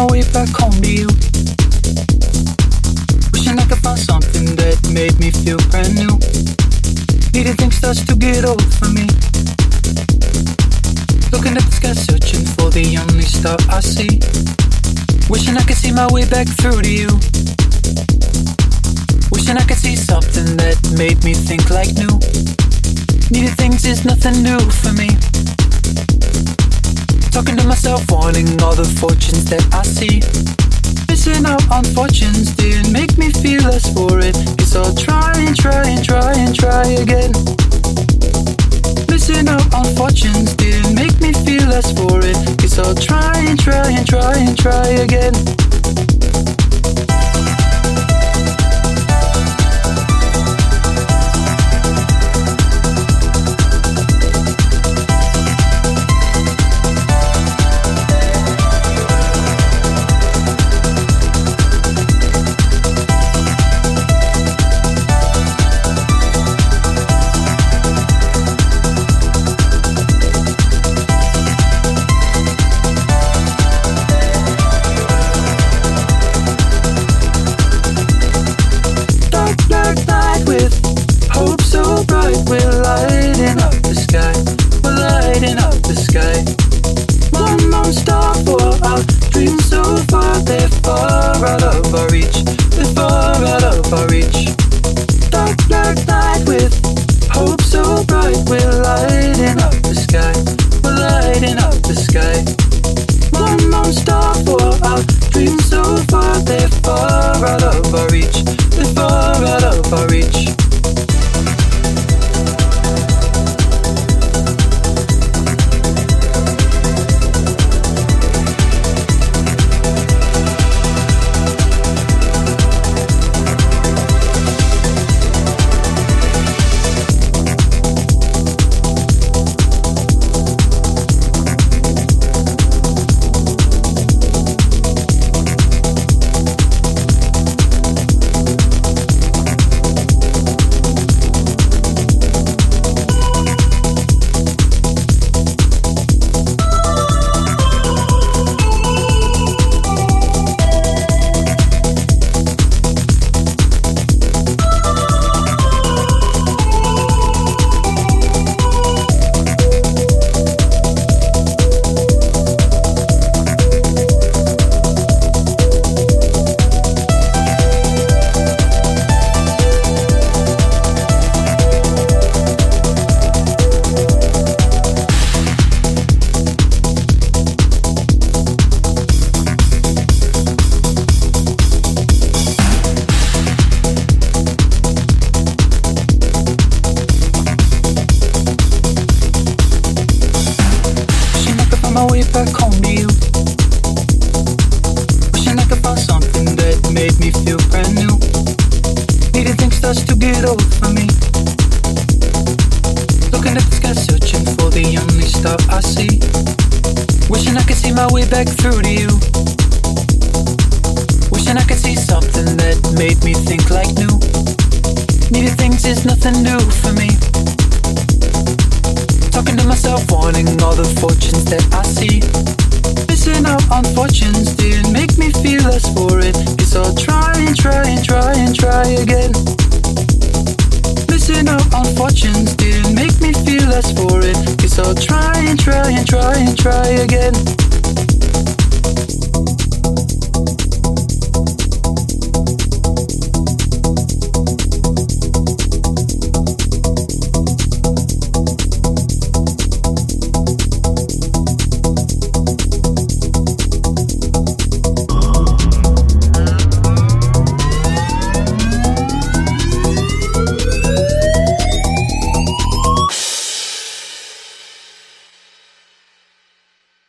my way back home to you. Wishing I could find something that made me feel brand new. Needing things just to get old for me. Looking at the sky, searching for the only star I see. Wishing I could see my way back through to you. Wishing I could see something that made me think like new. Needing things is nothing new for me. Wanting all the fortunes that I see. Missing out on fortunes didn't make me feel less for it. Guess I'll try and try and try and try again. Missing out on fortunes didn't make me feel less for it. Guess I'll try and try and try and try again. Sky. One more star for our dreams so far, they're far out of our reach. They're far out of our reach. Nothing new for me. Myself, wanting all the fortunes that I see. Missing out on fortunes